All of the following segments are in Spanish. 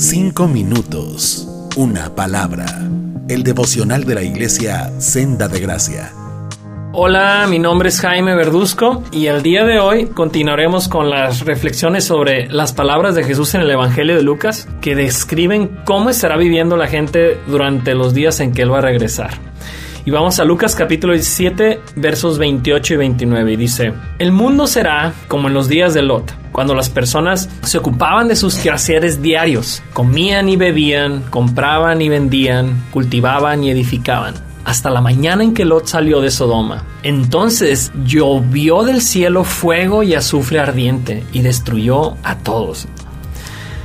Cinco minutos. Una palabra. El devocional de la iglesia Senda de Gracia. Hola, mi nombre es Jaime Verduzco y el día de hoy continuaremos con las reflexiones sobre las palabras de Jesús en el Evangelio de Lucas que describen cómo estará viviendo la gente durante los días en que Él va a regresar. Y vamos a Lucas capítulo 17 versos 28 y 29 y dice, El mundo será como en los días de Lot cuando las personas se ocupaban de sus quehaceres diarios, comían y bebían, compraban y vendían, cultivaban y edificaban hasta la mañana en que Lot salió de Sodoma. Entonces llovió del cielo fuego y azufre ardiente y destruyó a todos.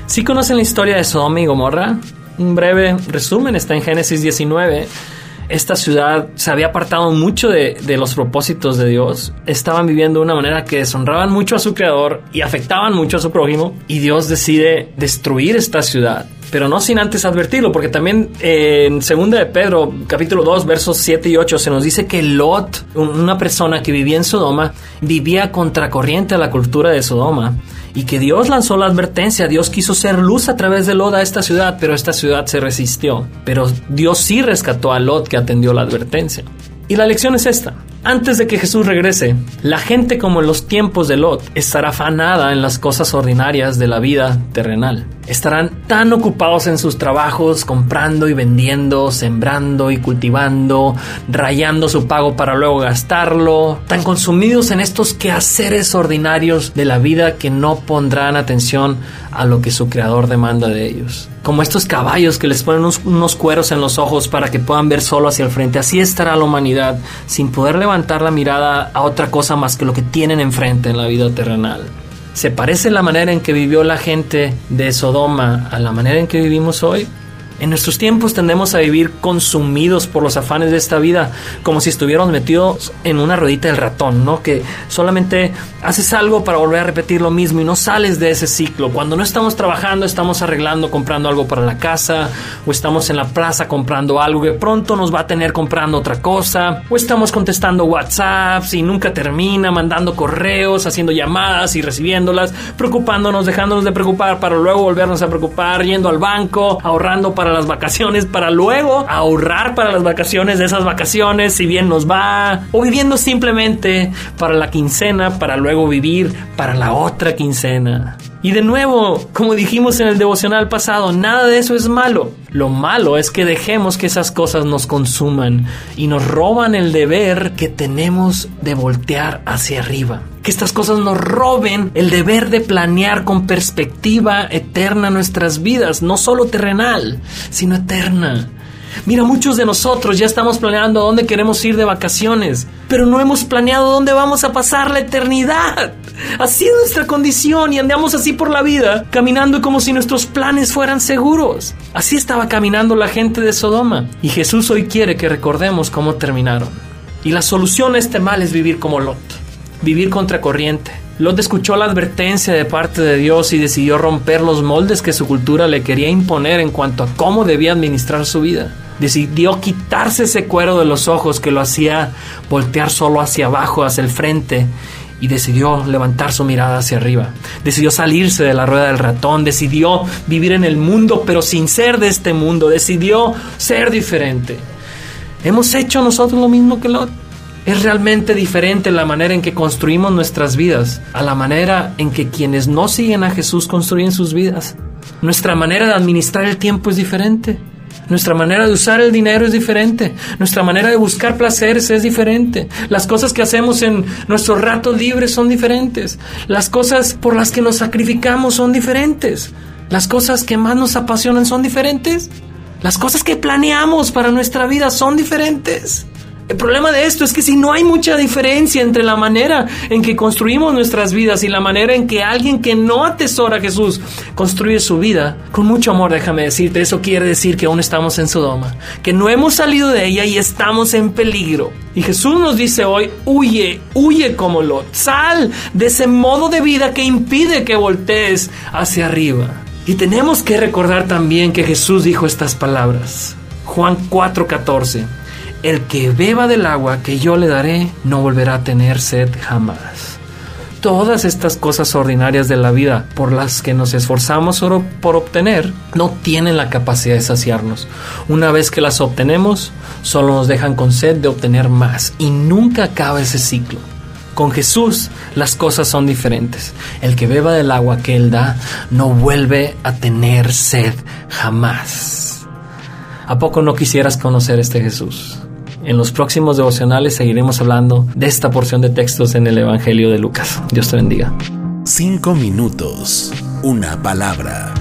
¿Sí conocen la historia de Sodoma y Gomorra? Un breve resumen está en Génesis 19 esta ciudad se había apartado mucho de, los propósitos de Dios. Estaban viviendo de una manera que deshonraban mucho a su creador y afectaban mucho a su prójimo. Y Dios decide destruir esta ciudad. Pero no sin antes advertirlo, porque también eh, en 2 de Pedro, capítulo 2, versos 7 y 8, se nos dice que Lot, una persona que vivía en Sodoma, vivía contracorriente a la cultura de Sodoma y que Dios lanzó la advertencia, Dios quiso ser luz a través de Lot a esta ciudad, pero esta ciudad se resistió. Pero Dios sí rescató a Lot que atendió la advertencia. Y la lección es esta. Antes de que Jesús regrese, la gente como en los tiempos de Lot estará afanada en las cosas ordinarias de la vida terrenal. Estarán tan ocupados en sus trabajos, comprando y vendiendo, sembrando y cultivando, rayando su pago para luego gastarlo, tan consumidos en estos quehaceres ordinarios de la vida que no pondrán atención a lo que su creador demanda de ellos. Como estos caballos que les ponen unos, cueros en los ojos para que puedan ver solo hacia el frente, así estará la humanidad sin poder levantar la mirada a otra cosa más que lo que tienen enfrente en la vida terrenal. ¿Se parece la manera en que vivió la gente de Sodoma a la manera en que vivimos hoy? En nuestros tiempos tendemos a vivir consumidos por los afanes de esta vida, como si estuviéramos metidos en una ruedita del ratón, ¿no? Que solamente haces algo para volver a repetir lo mismo y no sales de ese ciclo. Cuando no estamos trabajando, estamos arreglando, comprando algo para la casa, o estamos en la plaza comprando algo que pronto nos va a tener comprando otra cosa, o estamos contestando WhatsApps y nunca termina, mandando correos, haciendo llamadas y recibiéndolas, preocupándonos, dejándonos de preocupar para luego volvernos a preocupar, yendo al banco, ahorrando para para las vacaciones para luego ahorrar para las vacaciones de esas vacaciones si bien nos va o viviendo simplemente para la quincena para luego vivir para la otra quincena. Y de nuevo, como dijimos en el devocional pasado, nada de eso es malo. Lo malo es que dejemos que esas cosas nos consuman y nos roban el deber que tenemos de voltear hacia arriba que estas cosas nos roben el deber de planear con perspectiva eterna nuestras vidas, no solo terrenal, sino eterna. Mira, muchos de nosotros ya estamos planeando dónde queremos ir de vacaciones, pero no hemos planeado dónde vamos a pasar la eternidad. Así es nuestra condición y andamos así por la vida, caminando como si nuestros planes fueran seguros. Así estaba caminando la gente de Sodoma. Y Jesús hoy quiere que recordemos cómo terminaron. Y la solución a este mal es vivir como Lot vivir contracorriente. Lot escuchó la advertencia de parte de Dios y decidió romper los moldes que su cultura le quería imponer en cuanto a cómo debía administrar su vida. Decidió quitarse ese cuero de los ojos que lo hacía voltear solo hacia abajo, hacia el frente, y decidió levantar su mirada hacia arriba. Decidió salirse de la rueda del ratón, decidió vivir en el mundo pero sin ser de este mundo, decidió ser diferente. ¿Hemos hecho nosotros lo mismo que Lot? Es realmente diferente la manera en que construimos nuestras vidas a la manera en que quienes no siguen a Jesús construyen sus vidas. Nuestra manera de administrar el tiempo es diferente. Nuestra manera de usar el dinero es diferente. Nuestra manera de buscar placeres es diferente. Las cosas que hacemos en nuestros ratos libres son diferentes. Las cosas por las que nos sacrificamos son diferentes. Las cosas que más nos apasionan son diferentes. Las cosas que planeamos para nuestra vida son diferentes. El problema de esto es que si no hay mucha diferencia entre la manera en que construimos nuestras vidas y la manera en que alguien que no atesora a Jesús construye su vida, con mucho amor déjame decirte, eso quiere decir que aún estamos en Sodoma, que no hemos salido de ella y estamos en peligro. Y Jesús nos dice hoy, huye, huye como Lot, sal de ese modo de vida que impide que voltees hacia arriba. Y tenemos que recordar también que Jesús dijo estas palabras. Juan 4:14 el que beba del agua que yo le daré no volverá a tener sed jamás. todas estas cosas ordinarias de la vida por las que nos esforzamos por obtener no tienen la capacidad de saciarnos. Una vez que las obtenemos, solo nos dejan con sed de obtener más y nunca acaba ese ciclo. Con Jesús las cosas son diferentes. El que beba del agua que Él da no vuelve a tener sed jamás. ¿A poco no quisieras conocer este Jesús? En los próximos devocionales seguiremos hablando de esta porción de textos en el Evangelio de Lucas. Dios te bendiga. Cinco minutos, una palabra